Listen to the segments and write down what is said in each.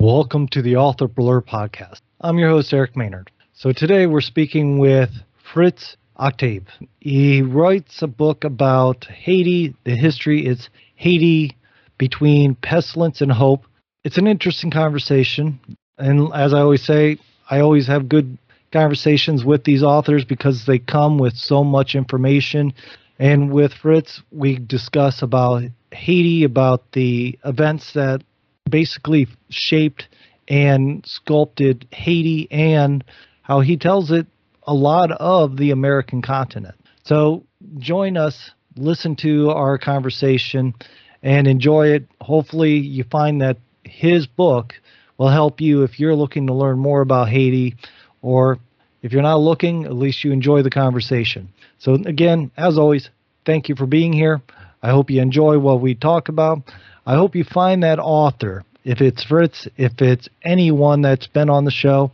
Welcome to the Author Blurb podcast. I'm your host, Eric Maynard. So today we're speaking with Fritz Octave. He writes a book about Haiti. The history is Haiti between pestilence and hope. It's an interesting conversation. And as I always say, I always have good conversations with these authors because they come with so much information. And with Fritz, we discuss about Haiti, about the events that basically shaped and sculpted Haiti and how he tells it a lot of the American continent. So join us, listen to our conversation, and enjoy it. Hopefully, you find that his book will help you if you're looking to learn more about Haiti, or if you're not looking, at least you enjoy the conversation. So, again, as always, thank you for being here. I hope you enjoy what we talk about. I hope you find that author, if it's Fritz, if it's anyone that's been on the show,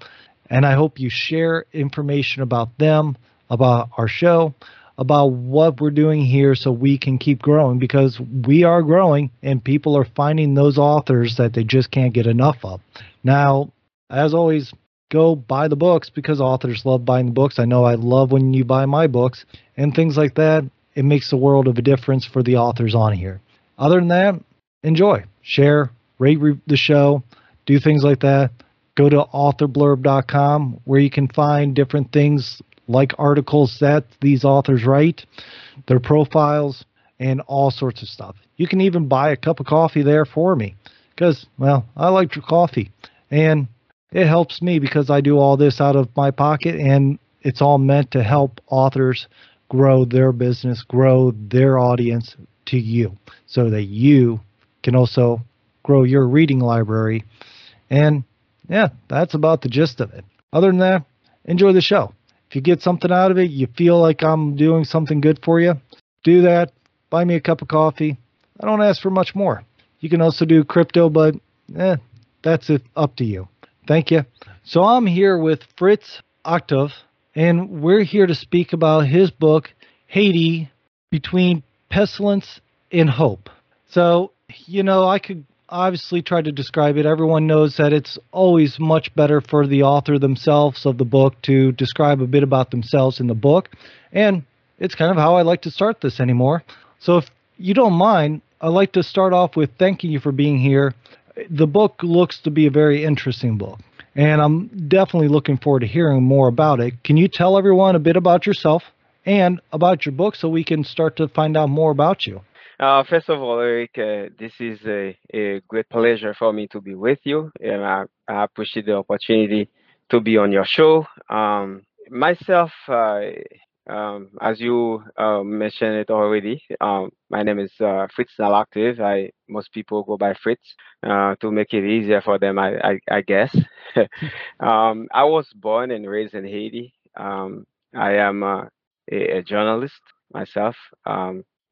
and I hope you share information about them, about our show, about what we're doing here so we can keep growing because we are growing and people are finding those authors that they just can't get enough of. Now, as always, go buy the books because authors love buying the books. I know I love when you buy my books and things like that. It makes a world of a difference for the authors on here. Other than that, enjoy, share, rate the show, do things like that go to authorblurb.com where you can find different things like articles that these authors write, their profiles, and all sorts of stuff. You can even buy a cup of coffee there for me because, well, I like your coffee. And it helps me because I do all this out of my pocket and it's all meant to help authors grow their business, grow their audience to you so that you can also grow your reading library and yeah, that's about the gist of it. Other than that, enjoy the show. If you get something out of it, you feel like I'm doing something good for you, do that. Buy me a cup of coffee. I don't ask for much more. You can also do crypto, but eh, that's it, up to you. Thank you. So I'm here with Fritz Octave, and we're here to speak about his book, Haiti Between Pestilence and Hope. So, you know, I could obviously try to describe it. Everyone knows that it's always much better for the author themselves of the book to describe a bit about themselves in the book. And it's kind of how I like to start this anymore. So if you don't mind, I'd like to start off with thanking you for being here. The book looks to be a very interesting book, and I'm definitely looking forward to hearing more about it. Can you tell everyone a bit about yourself and about your book so we can start to find out more about you? Uh, first of all, Eric, uh, this is a, a, great pleasure for me to be with you, and I, I appreciate the opportunity to be on your show. Um, myself, uh, um, as you uh, mentioned it already, um, my name is uh, Fritznel Octave. I most people go by Fritz uh, to make it easier for them, I, I, I guess. Um, I was born and raised in Haiti. Um, I am a, a, journalist myself.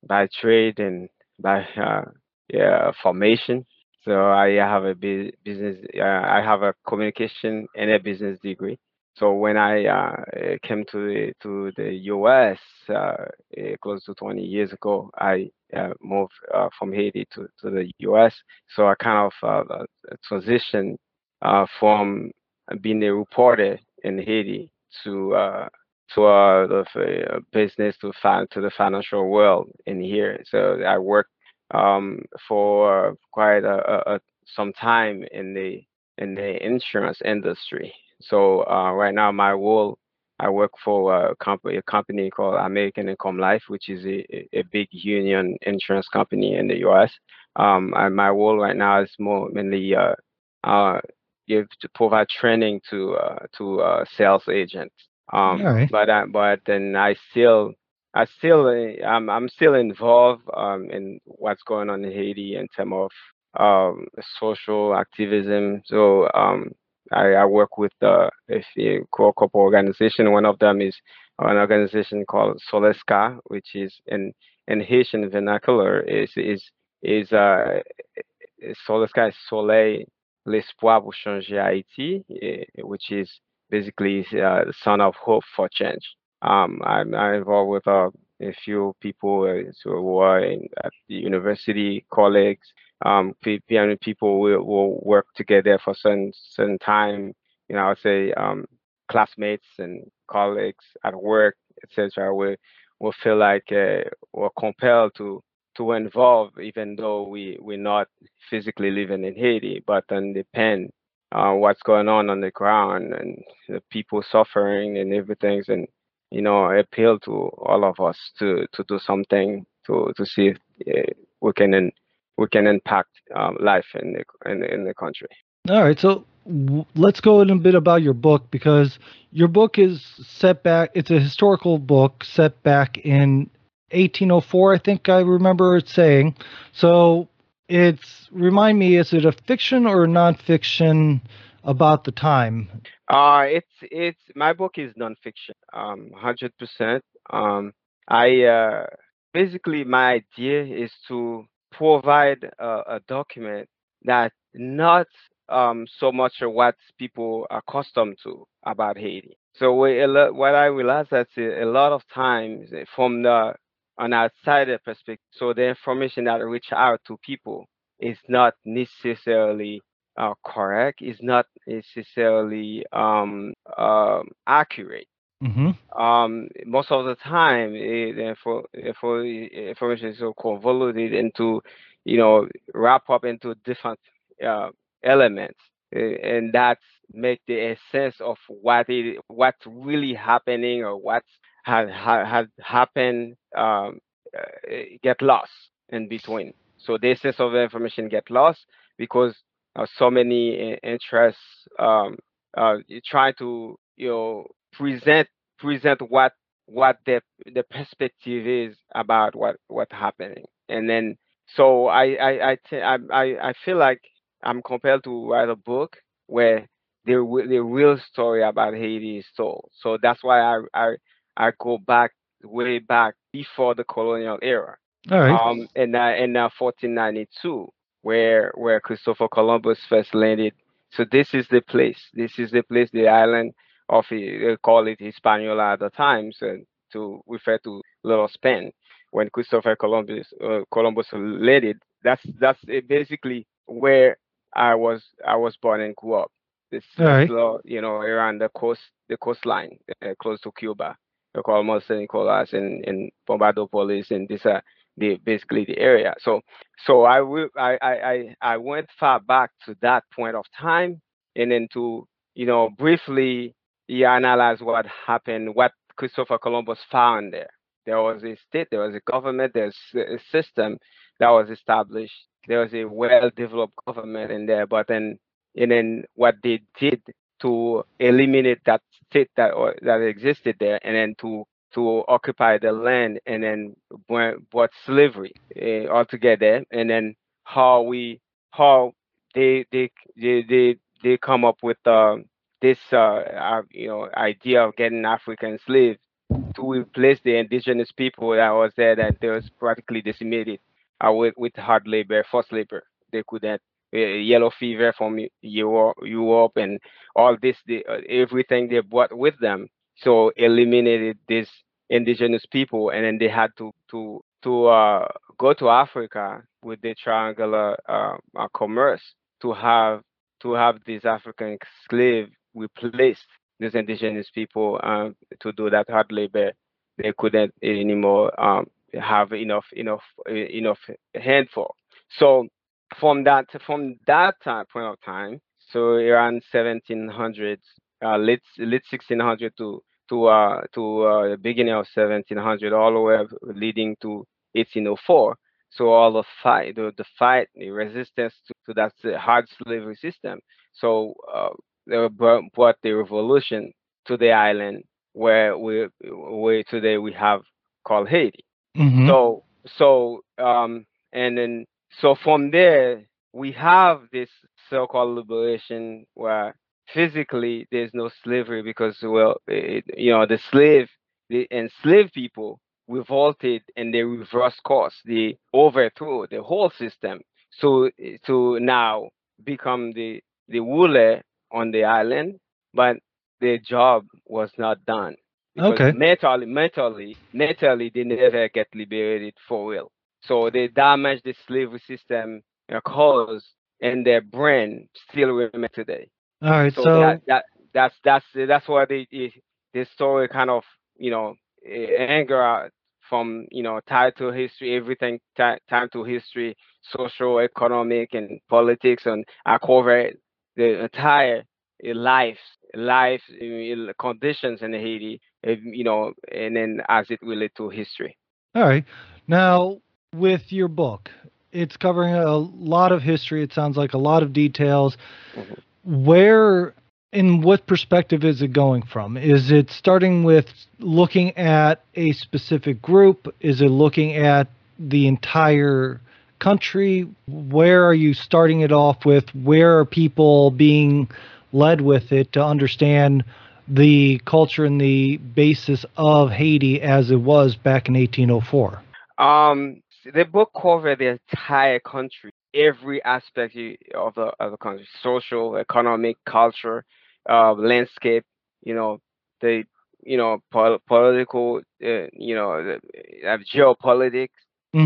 By trade and by uh, yeah, formation. So I have a business. Uh, I have a communication and a business degree. So when I uh, came to the to the U.S. Uh, eh, close to 20 years ago, I uh, moved uh, from Haiti to, to the U.S. So I kind of uh, transitioned from being a reporter in Haiti to to the uh, business to fin- to the financial world in here. So I worked um, for quite a, a, some time in the in the insurance industry. So uh, right now, my role, I work for a company, a company called American Income Life, which is a, a big union insurance company in the U.S. Um, and my role right now is more mainly uh, uh, give to provide training to uh, to uh, sales agents um, right. but I, but then I still I still I'm I'm still involved um, in what's going on in Haiti in terms of um, social activism. So um, I, I, work with uh, a core couple organization. One of them is an organization called Soleska, which is in in Haitian vernacular is is is uh, Soleska is Soleil l'espoir pour changer Haïti, eh, which is basically uh, son of hope for change. Um, I'm, I'm, involved with uh, a few people uh, who are in, at the university, colleagues, um, people will, will work together for certain certain time. You know, I would say um, classmates and colleagues at work, etc. Will will feel like uh, we're compelled to to involve, even though we we're not physically living in Haiti, but then depend on what's going on on the ground and the people suffering and everything, and you know, I appeal to all of us to to do something to to see if uh, we can in, we can impact um, life in the in, in the country. All right, so let's go a little bit about your book because your book is set back. It's a historical book set back in 1804, I think I remember it saying. So it's remind me, is it a fiction or nonfiction about the time? Uh it's it's my book is nonfiction, um, hundred percent. Um, I uh, basically my idea is to provide a, a document that not um, so much what people are accustomed to about Haiti. So we, what I realized that a lot of times from the an outsider perspective. So the information that reach out to people is not necessarily uh, correct, is not necessarily um, um, accurate. Mm-hmm. Um, most of the time, it, eh, for, for information is so convoluted into, you know, wrap up into different uh, elements, eh, and that's make the essence of what it what's really happening or what's had had happened um, uh, get lost in between. So the essence of the information get lost because uh, so many interests um, uh, try to you know present present what what the the perspective is about what what's happening, and then so I I I, t- I I feel like I'm compelled to write a book where the the real story about Haiti is told. So that's why I I I go back way back before the colonial era. All right. Um, in uh, in uh, 1492, where where Christopher Columbus first landed. So this is the place. This is the place, the island of they call it Hispaniola at the times, so to refer to Little Spain. When Christopher Columbus uh, Columbus landed, that's that's basically where I was I was born and grew up. This, right. you know, around the coast the coastline, uh, close to Cuba. Oklahoma, St. Nicholas, and, and Bombardopolis, and these are uh, the basically the area. So so I will I, I I went far back to that point of time, and then to you know briefly analyze what happened, what Christopher Columbus found there. There was a state, there was a government, there's a system that was established. There was a well-developed government in there, but then and then what they did to eliminate that state that or, that existed there, and then to to occupy the land, and then brought slavery uh, altogether, and then how we how they they they they, they come up with uh, this uh, uh, you know idea of getting African slaves to replace the indigenous people that was there that they was practically decimated uh, with, with hard labor, forced labor. They couldn't yellow fever from Europe, Europe and all this, the, uh, everything they brought with them. So eliminated these indigenous people, and then they had to to to uh, go to Africa with the triangular uh, uh, commerce to have to have these African slave replaced these indigenous people um, to do that hard labor. They couldn't anymore um, have enough enough enough handful. So from that from that time, point of time, so around 1700, uh, late late 1600 to to uh, to uh, the beginning of 1700, all the way leading to 1804. So all the fight, the, the fight, the resistance to, to that hard slavery system. So uh, they brought the revolution to the island where we where today we have called Haiti. Mm-hmm. So so um and then so from there, we have this so-called liberation where physically there's no slavery because, well, it, you know, the slave, the enslaved people revolted and they reversed course. They overthrew the whole system. So to now become the the ruler on the island, but their job was not done. Because okay. Mentally, mentally, mentally, they never get liberated for real. So they damaged the slavery system uh, cause and their brain still remain today. All right, So so that that that's that's that's why the the story kind of you know anger from you know tied to history, everything ti- tied to history, social, economic, and politics, and I cover the entire life life conditions in Haiti, you know, and then as it relates to history. all right. Now, with your book, it's covering a lot of history. It sounds like a lot of details. Mhm. Where, in what perspective is it going from? Is it starting with looking at a specific group? Is it looking at the entire country? Where are you starting it off with? Where are people being led with it to understand the culture and the basis of Haiti as it was back in 1804? Um, the book covered the entire country, every aspect of the of the country, social, economic, culture, uh, landscape. You know, the you know pol- political, uh, you know, the, uh, geopolitics.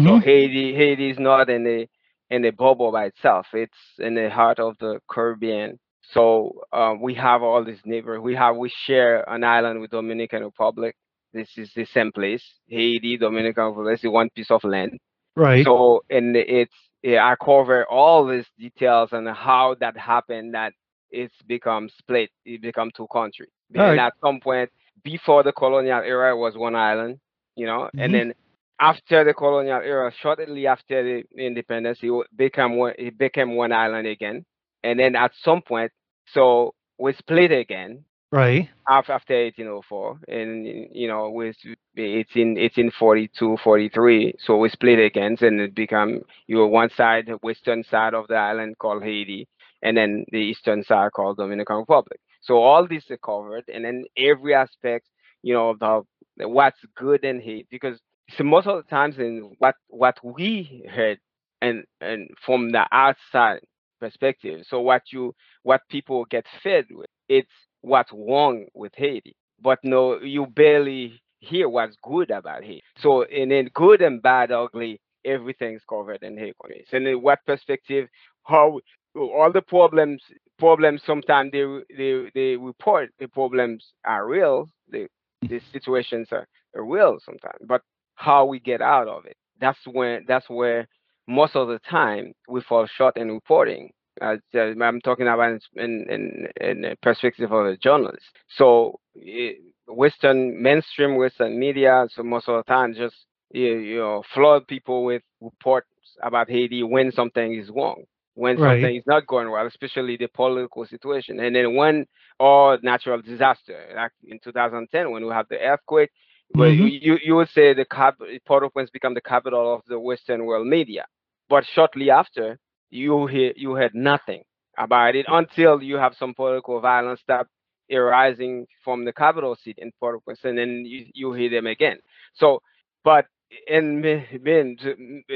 So Mhm. Haiti, Haiti is not in the in the bubble by itself. It's in the heart of the Caribbean. So um, we have all these neighbors. We have we share an island with Dominican Republic. This is the same place. Haiti, Dominican Republic, is one piece of land. Right. So and it's yeah, I cover all these details and how that happened. That it's become split. It become two countries. All And right. at some point before the colonial era, it was one island. You know, Mhm. and then after the colonial era, shortly after the independence, it became one. It became one island again. And then at some point, so we split again Right. after after 1804 and you know with 18 1842 43 so we split again and it become you were one side western side of the island called haiti and then the eastern side called dominican republic so all this is covered and then every aspect you know of the what's good in haiti because so most of the times in what what we heard and and from the outside perspective so what you what people get fed with it's what's wrong with Haiti. But no, you barely hear what's good about Haiti. So, and then good and bad, ugly, everything's covered in Haiti. And in what perspective, how all the problems, problems sometimes they they they report the problems are real. The the mm. situations are, are real sometimes, but how we get out of it. That's when that's where most of the time we fall short in reporting uh, I'm talking about in, in, in the perspective of a journalist. So eh, Western mainstream Western media, so most of the time, just you, you know, flood people with reports about Haiti when something is wrong, when Right. something is not going well, especially the political situation, and then when or natural disaster, like in 2010 when we have the earthquake. Well, Mhm. you you would say the cap Port-au-Prince become the capital of the Western world media, but shortly after you hear you heard nothing about it until you have some political violence that arising from the capital city in Port-au-Prince, and then you, you hear them again. So, but and then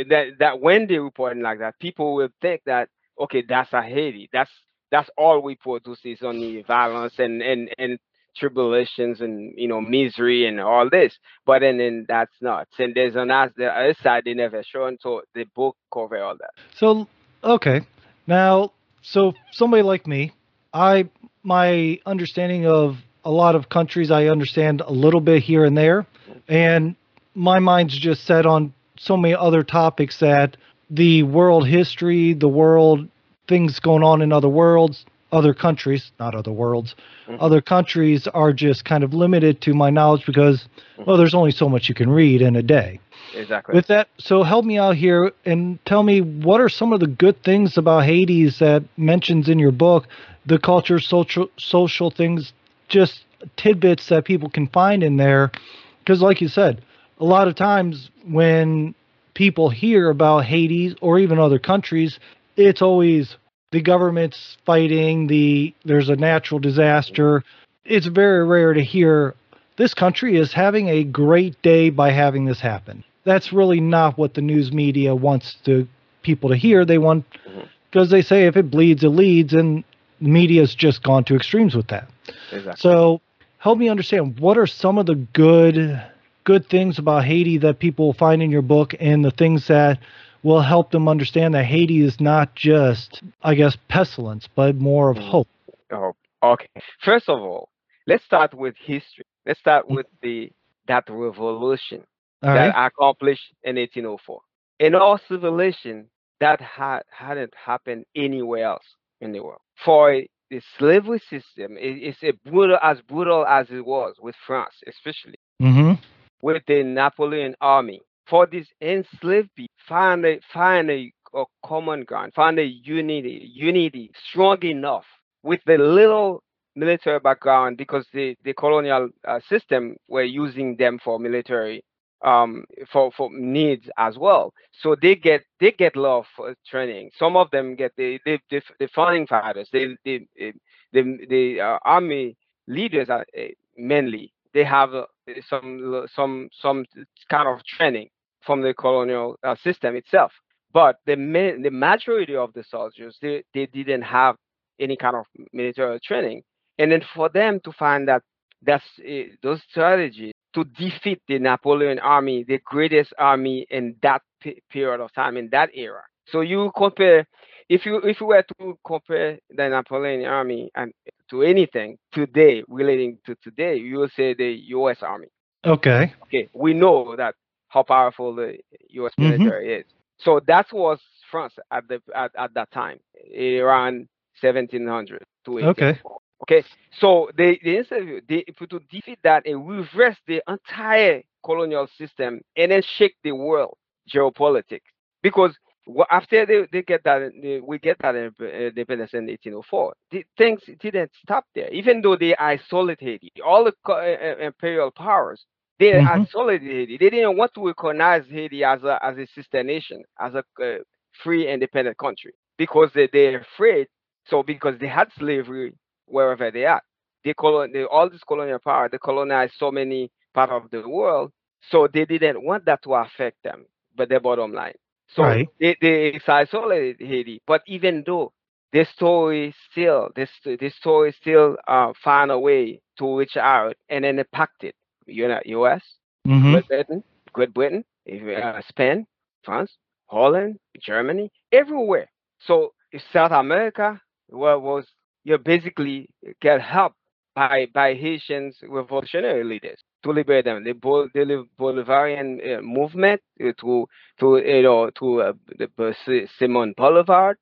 that that when they reporting like that, people will think that okay, that's a Haiti. That's that's all we produce is only violence and and and tribulations and you know misery and all this. But then, then that's not. And there's an as the other side they never shown. So the book cover all that. So, okay. Now, so somebody like me, I my understanding of a lot of countries, I understand a little bit here and there, and my mind's just set on so many other topics that the world history, the world things going on in other worlds, other countries, not other worlds, Mhm. other countries are just kind of limited to my knowledge because well, there's only so much you can read in a day. Exactly. With that, so help me out here and tell me what are some of the good things about Haiti that mentions in your book, the culture, social, social things, just tidbits that people can find in there. Because, like you said, a lot of times when people hear about Haiti or even other countries, it's always the government's fighting, the there's a natural disaster. It's very rare to hear this country is having a great day by having this happen. That's really not what the news media wants to people to hear. They want because they say if it bleeds, it leads, and the media's just gone to extremes with that. exactly. So help me understand what are some of the good good things about Haiti that people will find in your book and the things that will help them understand that Haiti is not just, I guess, pestilence, but more of hope. Oh, okay. First of all, let's start with history. Let's start with the that revolution That right. accomplished in 1804. In all civilization, that had hadn't happened anywhere else in the world. For the slavery system, it, it's a brutal as brutal as it was with France, especially Mm-hmm. with the Napoleon army. For these enslaved people, find a find a, a common ground, find a unity, unity strong enough with the little military background because the, the colonial uh, system were using them for military um for for needs as well. So they get they get love for training. Some of them get the the the, the founding fathers. The the the, the uh, army leaders are uh, mainly. They have uh, some some some kind of training from the colonial uh, system itself. But the ma- the majority of the soldiers they, they didn't have any kind of military training. And then for them to find that that's uh, those strategies to defeat the Napoleon army, the greatest army in that pe- period of time, in that era. So you compare, if you if you were to compare the Napoleon army and to anything today relating to today, you will say the U.S. Army. Okay. Okay, we know that how powerful the U.S. Mhm. military is. So that was France at the at, at that time, around 1700 to 18. Okay. Okay, so they they they to defeat that and reverse the entire colonial system and then shake the world geopolitics. Because after they, they get that they- we get that in- uh, independence in 1804 the things didn't stop there. Even though they isolated all the co- uh, uh, imperial powers they Mhm. isolated Haiti they didn't want to recognize Haiti as a as a sister nation as a uh, free independent country. Because they, they're afraid so because they had slavery wherever they are. They colon they, all this colonial power, they colonized so many parts of the world, so they didn't want that to affect them. But their bottom line. So Right. they, they isolated Haiti. But even though this story still this this story still uh, find a way to reach out and then impact it. You know, US, Mm-hmm. Great Britain, Great Britain, uh, Spain, France, Holland, Germany, everywhere. So South America well, was you basically get help by by Haitians revolutionary leaders to liberate them. The, Bol- the Bolivarian uh, movement uh, to to you know to uh, the Simon Bolivar,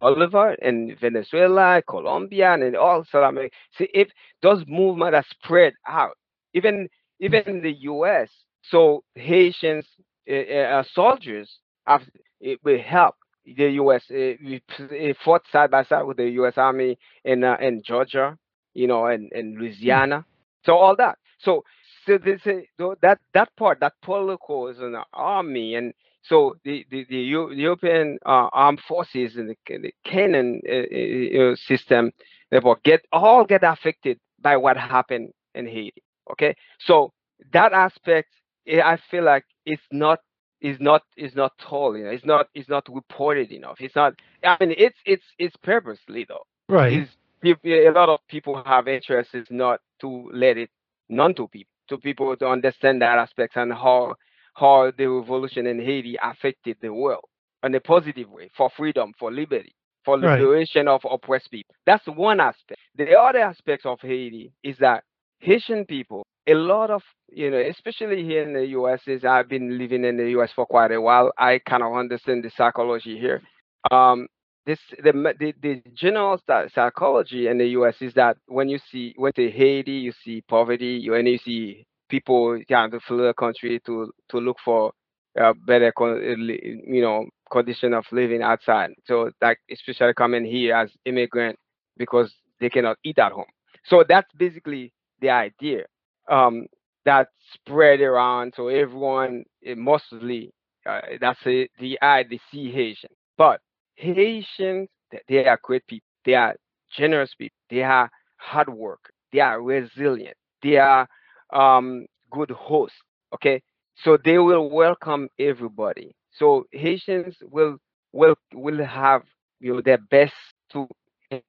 Bolivar in Venezuela, Colombia, and all South America. See if those movements are spread out, even even in the U.S. So Haitians uh, uh, soldiers have it will help the U.S. Uh, we uh, fought side by side with the U.S. Army in uh, in Georgia, you know, and, and Louisiana. So all that. So so this that that part that political is an army, and so the the, the Eu- European uh, armed forces and the, the Canaan uh, uh, system, therefore get all get affected by what happened in Haiti. Okay, so that aspect, eh, I feel like it's not is not is not told. You know, it's not it's not reported enough. It's not. I mean, it's it's it's purposely though. Right. Is people a lot of people have interest is not to let it known to people to people to understand that aspect and how how the revolution in Haiti affected the world in a positive way for freedom, for liberty, for Right. liberation of oppressed people. That's one aspect. The other aspect of Haiti is that Haitian people, a lot of you know, especially here in the US, is I've been living in the US for quite a while. I kind of understand the psychology here. Um, this the the, the general psychology in the U.S. is that when you see when to Haiti, you see poverty, you and you see people trying to flee the country to to look for a better you know condition of living outside. So like especially coming here as immigrant because they cannot eat at home. So that's basically the idea um, that spread around. So everyone eh, mostly uh, that's the the I the C Haitian. but Haitians, they are great people. They are generous people. They are hard work. They are resilient. They are um, good hosts. Okay, so they will welcome everybody. So Haitians will will will have you know their best to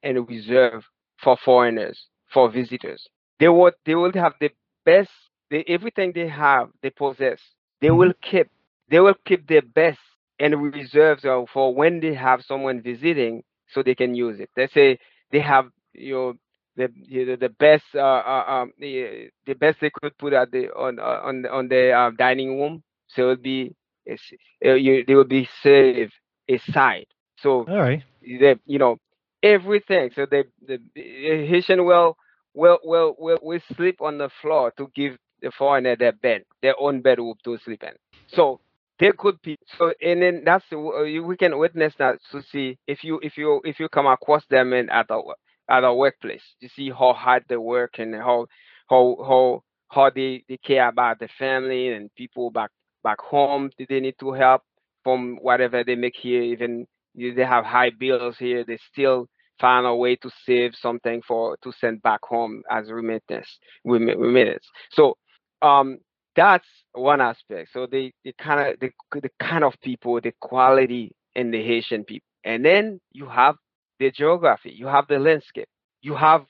and reserve for foreigners, for visitors. They will they will have the best. They, everything they have, they possess. They Mhm. will keep. They will keep their best and reserves for when they have someone visiting so they can use it. Let's say they have you know the you know, the best uh, uh, um, the, the best they could put at the on uh, on the, on the uh, dining room, so it would be uh, you, they will be saved aside. So All right. they you know everything. So they the the Haitian will will will will will sleep on the floor to give the foreigner their bed, their own bedroom to sleep in. So they could be so and then that's uh, we can witness that to see if you if you if you come across them in at a at a workplace you see how hard they work and how how how how they, they care about the family and people back back home. Do they need to help from whatever they make here? Even they have high bills here? They still find a way to save something for to send back home as remittance remi- remittance so um that's one aspect. So the they kind of the the kind of people, the quality in the Haitian people, and then you have the geography, you have the landscape, you have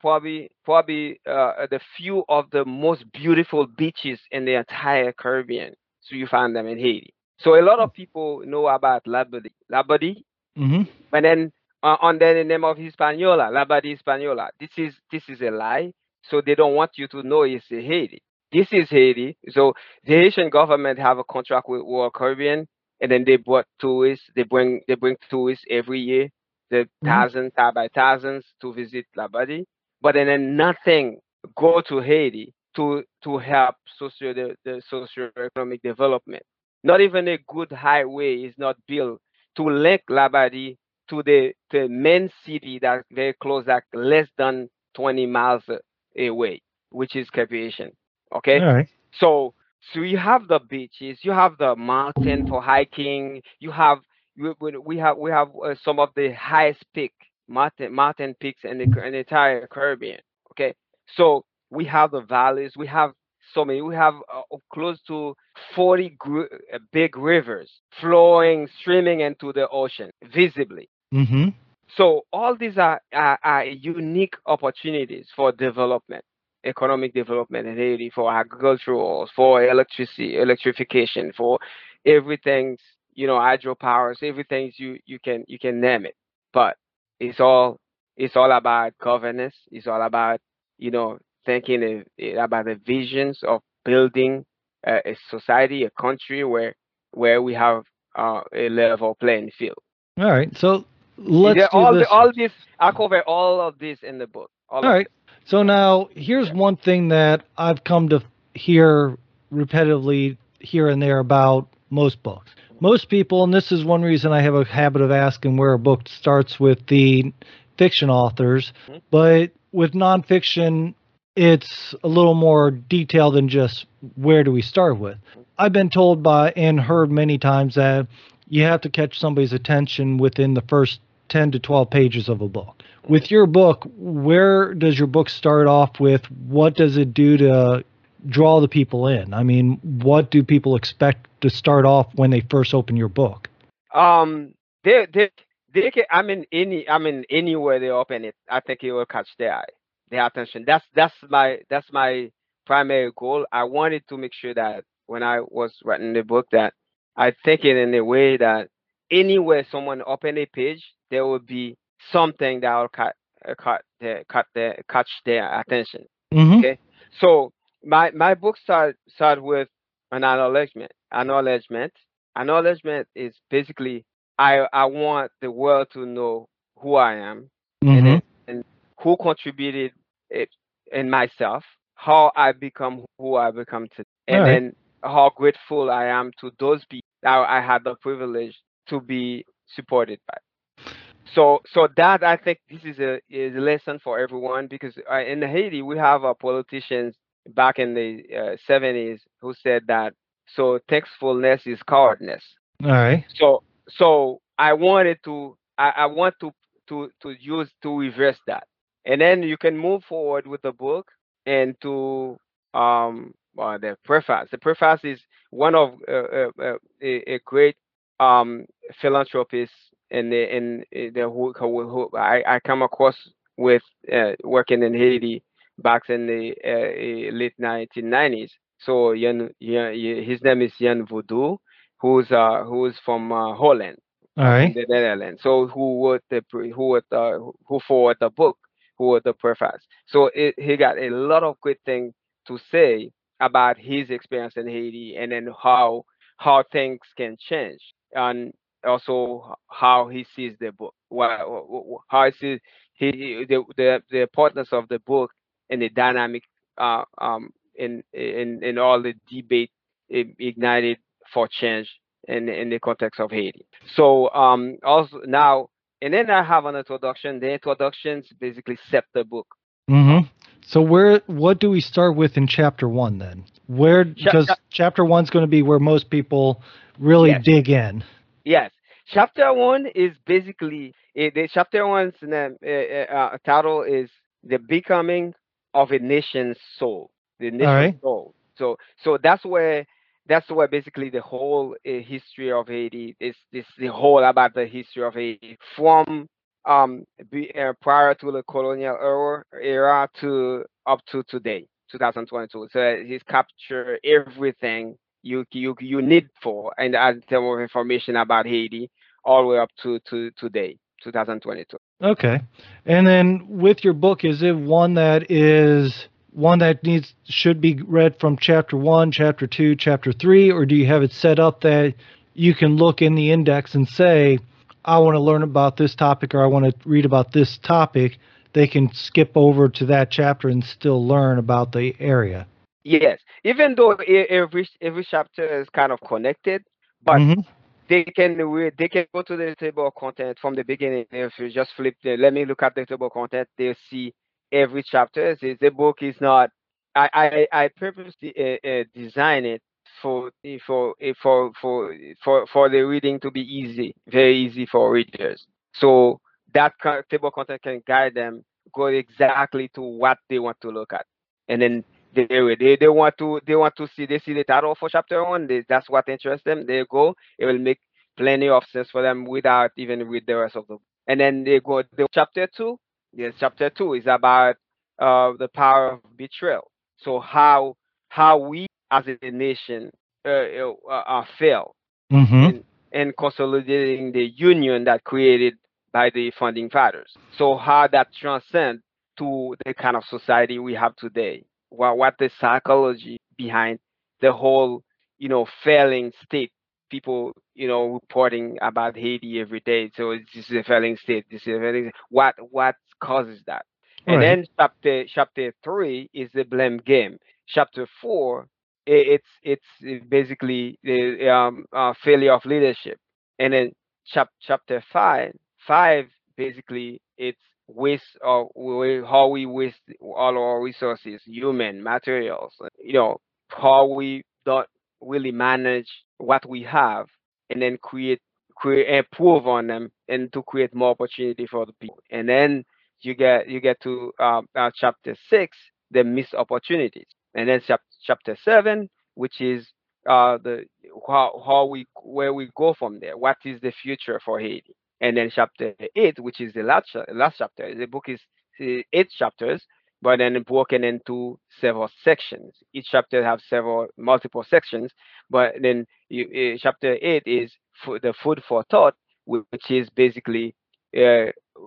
probably probably uh, the few of the most beautiful beaches in the entire Caribbean. So you find them in Haiti. So a lot of people know about Labadie, Labadie, Mm-hmm. but then uh, under the name of Hispaniola, Labadie Hispaniola. This is this is a lie. So they don't want you to know it's Haiti. This is Haiti. So the Haitian government have a contract with Royal Caribbean, and then they brought tourists. They bring they bring tourists every year, the Mhm. thousands by thousands to visit Labadie. But then, then nothing go to Haiti to to help socio the, the socio-economic development. Not even a good highway is not built to link Labadie to the, the main city that's very close, like less than 20 miles away, which is Cape Haitian. Okay? Right. So so you have the beaches, you have the mountain for hiking, you have we, we have we have uh, some of the highest peak mountain mountain peaks in the, in the entire Caribbean. Okay, so we have the valleys, we have so many, we have uh, uh, close to 40 gr- uh, big rivers flowing, streaming into the ocean visibly. Mm-hmm. So all these are, are, are unique opportunities for development, economic development in Haiti, for agricultural, for electricity, electrification, for everything, you know, hydropowers, everything you, you can you can name it. But it's all it's all about governance. It's all about you know thinking of- eh, about the visions of building a, a society, a country where where we have uh, a level playing field. All right. So let's Yeah, do all this. the, all this I cover all of this in the book. All, All of. So now here's one thing that I've come to hear repetitively here and there about most books. Most people, and this is one reason I have a habit of asking where a book starts with the fiction authors, Mhm. but with nonfiction, it's a little more detailed than just where do we start with. I've been told by and heard many times that you have to catch somebody's attention within the first 10 to 12 pages of a book. With your book, where does your book start off with? What does it do to draw the people in? I mean, what do people expect to start off when they first open your book? Um, they they they can. I mean, any I mean anywhere they open it, I think it will catch their eye, their attention. That's that's my that's my primary goal. I wanted to make sure that when I was writing the book, that I think it in a way that anywhere someone open a page, there will be something that will cut uh, cut their cut their catch their attention. Mm-hmm. Okay. So my my book start start with an acknowledgement. Acknowledgement. Acknowledgement is basically I I want the world to know who I am and Mm-hmm. then, and who contributed it in myself, how I become who I become today, and right. then how grateful I am to those people that I had the privilege to be supported by. So, so that I think this is a is a lesson for everyone because uh, in Haiti we have uh, politicians back in the uh, seventies who said that so thankfulness is cowardness. All right. So, so I wanted to I, I want to to to use to reverse that, and then you can move forward with the book and to um uh, the preface. The preface is one of uh, uh, uh, a, a great um philanthropist in the in in the who, who, I, I come across with uh, working in Haiti back in the uh, late 1990s. So Yan, his name is Jan Voodoo, who's uh who's from uh, Holland, All right. the Netherlands. So who wrote the who wrote uh, who forward the book, who wrote the preface. So it, he got a lot of good things to say about his experience in Haiti and then how how things can change and also how he sees the book, how he sees he, the, the the importance of the book and the dynamic uh, um, in in in all the debate ignited for change in in the context of Haiti. So um, also now and then I have an introduction. The introductions basically set the book. Mm-hmm. So where what do we start with in chapter one then? Where because Ch- chapter one's going to be where most people really yes. dig in. Yes, chapter one is basically it, the chapter one's uh, uh, uh, title is the becoming of a nation's soul. The nation's right. soul. So so that's where that's where basically the whole uh, history of Haiti is this the whole about the history of Haiti from um be, uh, prior to the colonial era era to up to today 2022 so he's captured everything you you you need for and as term of information about Haiti all the way up to to today 2022 okay and then with your book is it one that is one that needs should be read from chapter 1 chapter 2 chapter 3 or do you have it set up that you can look in the index and say I want to learn about this topic or I want to read about this topic, they can skip over to that chapter and still learn about the area. Yes, even though every every chapter is kind of connected, but mm-hmm. they can they can go to the table of content from the beginning. If you just flip the, let me look at the table of content, they'll see every chapter. The book is not. I I, I purposely uh, uh, design it for for for for for for the reading to be easy, very easy for readers. So that table of content can guide them go exactly to what they want to look at, and then they they, they want to they want to see they see the title for chapter one. They, that's what interests them. They go. It will make plenty of sense for them without even read the rest of the. And then they go to chapter two. Yes, chapter two is about uh, the power of betrayal. So how how we as a nation uh, uh, uh failed mm-hmm. in, in consolidating the union that created by the founding fathers. So how that transcend to the kind of society we have today? What what the psychology behind the whole, you know, failing state? People, you know, reporting about Haiti every day. So this is a failing state. This is a failing. What what causes that? And then chapter chapter three is the blame game. Chapter four it's it's basically the um, uh, failure of leadership. And then chap- chapter five, five basically it's waste of how we waste all our resources, human materials. You know how we don't really manage what we have, and then create create improve on them, and to create more opportunity for the people. And then you get you get to uh, uh, chapter six, the missed opportunities. And then chap- chapter seven, which is uh, the how, how we where we go from there. What is the future for Haiti? And then chapter eight, which is the last last chapter. The book is eight chapters, but then broken into several sections. Each chapter has several multiple sections, but then you, uh, chapter eight is the food for thought, which is basically uh,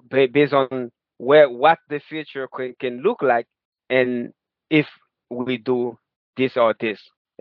based on where what the future can, can look like, and if we do this or this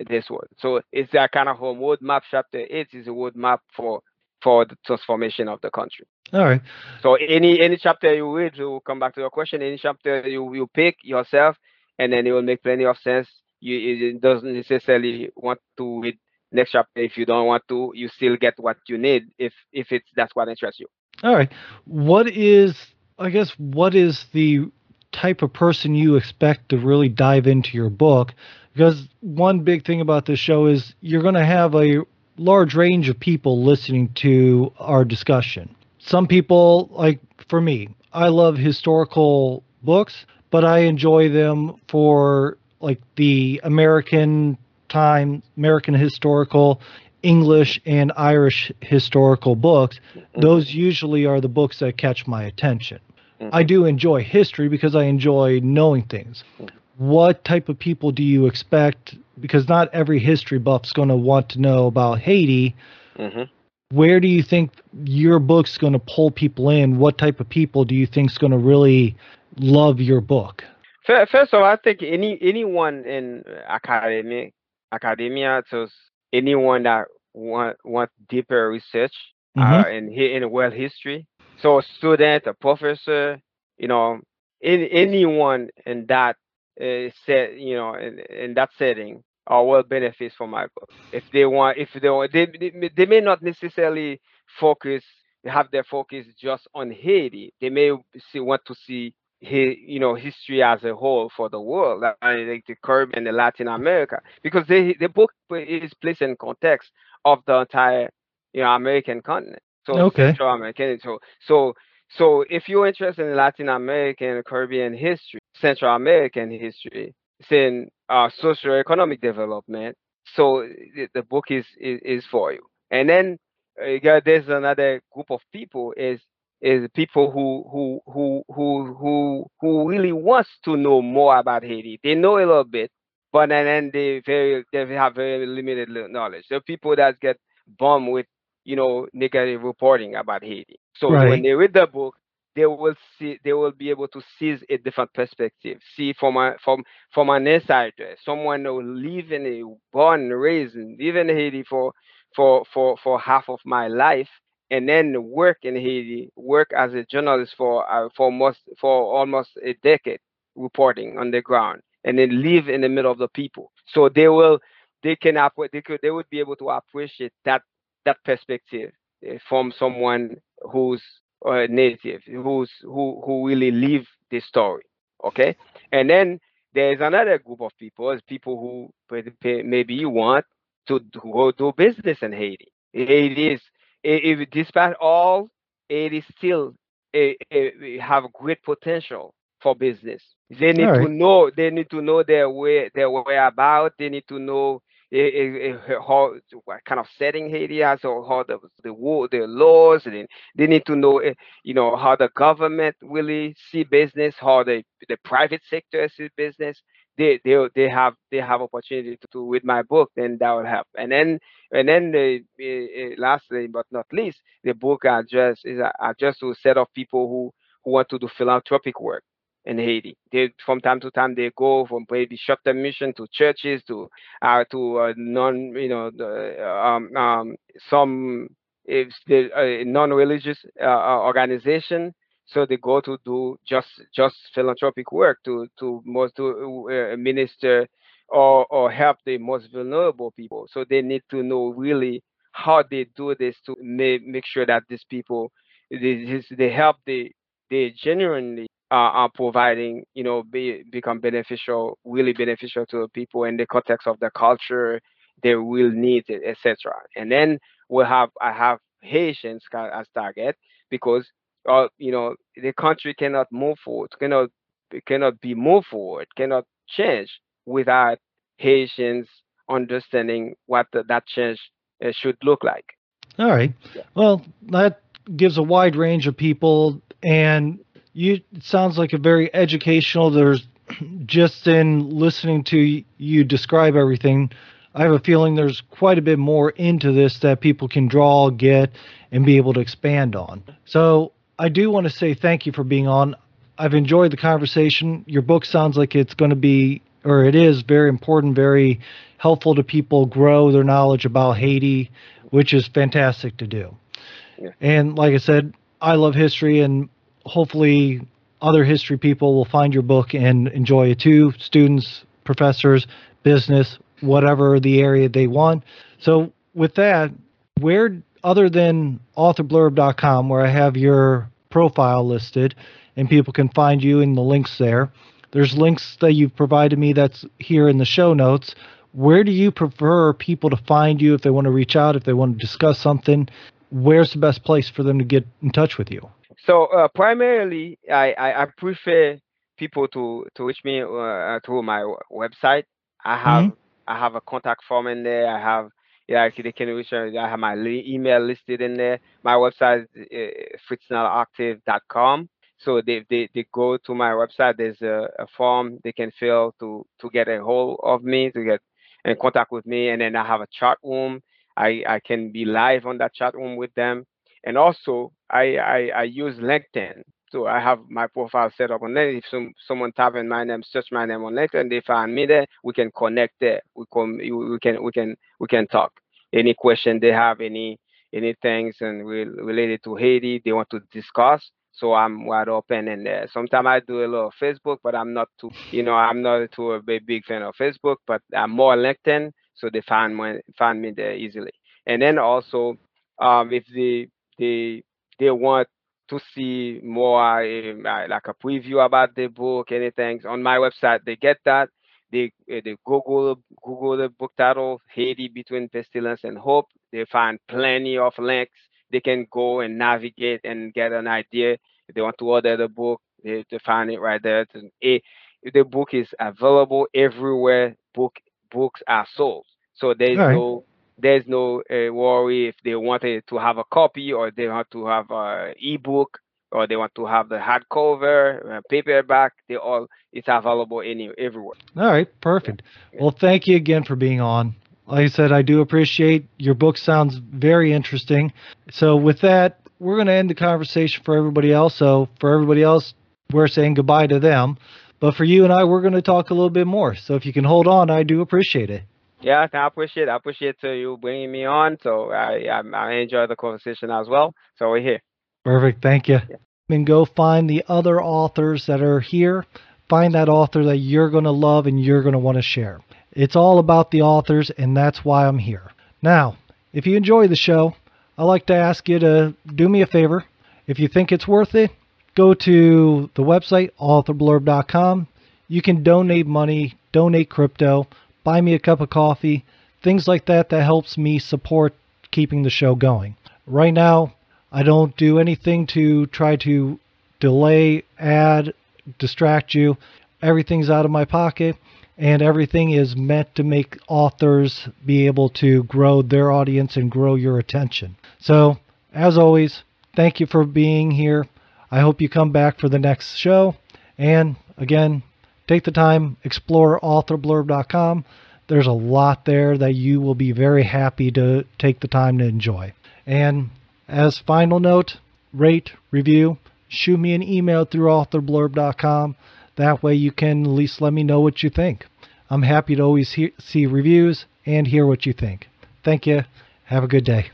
this one. So it's that kind of a roadmap. Chapter eight is a roadmap for for the transformation of the country. All right. So any any chapter you read, to come back to your question. Any chapter you you pick yourself, and then it will make plenty of sense. You it doesn't necessarily want to read next chapter if you don't want to. You still get what you need if if it's that's what interests you. All right. What is I guess what is the type of person you expect to really dive into your book because one big thing about this show is you're going to have a large range of people listening to our discussion. Some people, like for me, I love historical books, but I enjoy them for like the American time, American historical, English, and Irish historical books. Mm-hmm. Those usually are the books that catch my attention. Mm-hmm. I do enjoy history because I enjoy knowing things. Mm-hmm what type of people do you expect because not every history buff's going to want to know about Haiti. hmm Where do you think your book's going to pull people in? What type of people do you think's going to really love your book? First of all, I think any anyone in academic academia, so anyone that want want deeper research uh, Mhm. in in world history, so a student, a professor, you know, any, anyone in that uh, set, you know, in, in that setting, are will benefits from my book. If they want, if they want, they, they may- they may not necessarily focus have their focus just on Haiti. They may see want to see hi- you know history as a whole for the world, like like the Caribbean and Latin America, because they, the book is placed in context of the entire you know American continent. So Okay. Central American. So so so if you're interested in Latin American Caribbean history, Central American history, it's in uh, socio-economic development. So the, the book is, is is for you. And then uh, there's another group of people is is people who who who who who who really wants to know more about Haiti. They know a little bit, but then, then they very they have very limited knowledge. There are people that get bummed with you know negative reporting about Haiti. So when they read the book, they will see they will be able to seize a different perspective. See from a from from an insider, someone who live in a born raised live in Haiti for for for for half of my life and then work in Haiti, work as a journalist for uh, for most for almost a decade, reporting on the ground, and then live in the middle of the people. So they will, they can they could they would be able to appreciate that that perspective uh, from someone who's uh, native, who's who who really live the story. Okay, and then there's another group of people, is people who may- may- maybe you want to do- go do business in Haiti. Haiti is if despite all, it is still a, a, have great potential for business. They need All to know. They need to know their way, their whereabout. They need to know eh, eh, eh, how what kind of setting Haiti has, or how the the war, the laws. And they need to know, eh, you know, how the government really see business, how the the private sector see business. They they they have they have opportunity to, to with my book, then that will help. And then and then the uh, lastly but not least, the book address is a- addressed to a set of people who who want to do philanthropic work in Haiti. They from time to time they go from maybe short-term mission to churches to uh, to uh, non you know the, um, um, some if the uh, non-religious uh, uh, organization. So they go to do just just philanthropic work to to most to uh, minister or or help the most vulnerable people. So they need to know really how they do this to make make sure that these people they, they help the they genuinely uh, are providing you know be, become beneficial really beneficial to the people in the context of the culture their real needs etc and then we'll have i have haitians as target because uh, you know the country cannot move forward cannot cannot be moved forward cannot change without haitians understanding what the, that change uh, should look like. All right. yeah. Well, that gives a wide range of people, and you it sounds like a very educational. There's just in listening to you describe everything, I have a feeling there's quite a bit more into this that people can draw, get, and be able to expand on. So I do want to say thank you for being on. I've enjoyed the conversation. Your book sounds like it's going to be, or it is, very important, very helpful to people grow their knowledge about Haiti, which is fantastic to do. yeah And like I said, I love history, and hopefully, other history people will find your book and enjoy it too. Students, professors, business, whatever the area they want. So, with that, where other than authorblurb.com, where I have your profile listed and people can find you in the links there, there's links that you've provided me that's here in the show notes. Where do you prefer people to find you if they want to reach out, if they want to discuss something? Where's the best place for them to get in touch with you? So uh, primarily, I, I, I prefer people to, to reach me uh, through my website. I have hmm I have a contact form in there. I have yeah, actually they can reach. me. I have my email listed in there. My website is uh, fritzneloctave.com. So they, they they go to my website. There's a, a form they can fill to to get a hold of me to get in contact with me. And then I have a chat room. I, I can be live on that chat room with them. And also, I, I, I use LinkedIn. So I have my profile set up on there. If some, someone type in my name, search my name on LinkedIn, they find me there. We can connect there. We can we can we can we can talk. Any question they have, any any things and related to Haiti they want to discuss. So I'm wide open and there. Sometimes I do a little Facebook, but I'm not too, you know, I'm not too a big, big fan of Facebook, but I'm more LinkedIn, so they find me find me there easily. And then also, um, if they they they want to see more uh, like a preview about the book, anything on my website, they get that. They uh, they Google Google the book title Haiti between pestilence and hope. They find plenty of links. They can go and navigate and get an idea. If they want to order the book, they, they find it right there. It, the book is available everywhere book books are sold. So there's right. no there's no uh, worry if they wanted to have a copy or they want to have a ebook or they want to have the hardcover, uh, paperback. They all it's available any everywhere. All right, perfect. Well, thank you again for being on. Like I said, I do appreciate your book. Sounds very interesting. So with that, we're going to end the conversation for everybody else. So for everybody else, we're saying goodbye to them. But for you and I, we're going to talk a little bit more. So if you can hold on, I do appreciate it. Yeah, I appreciate I appreciate you bringing me on. So I, I, I enjoy the conversation as well. So we're here. Perfect. Thank you. Yeah. And go find the other authors that are here. Find that author that you're going to love and you're going to want to share. It's all about the authors, and that's why I'm here. Now, if you enjoy the show, I'd like to ask you to do me a favor. If you think it's worth it, go to the website, authorblurb.com. You can donate money, donate crypto, buy me a cup of coffee, things like that that helps me support keeping the show going. Right now, I don't do anything to try to delay, add, distract you. Everything's out of my pocket and everything is meant to make authors be able to grow their audience and grow your attention. So, as always, thank you for being here. I hope you come back for the next show. And again, take the time, explore authorblurb.com. There's a lot there that you will be very happy to take the time to enjoy. And as final note, rate, review, shoot me an email through authorblurb.com. That way you can at least let me know what you think. I'm happy to always see reviews and hear what you think. Thank you. Have a good day.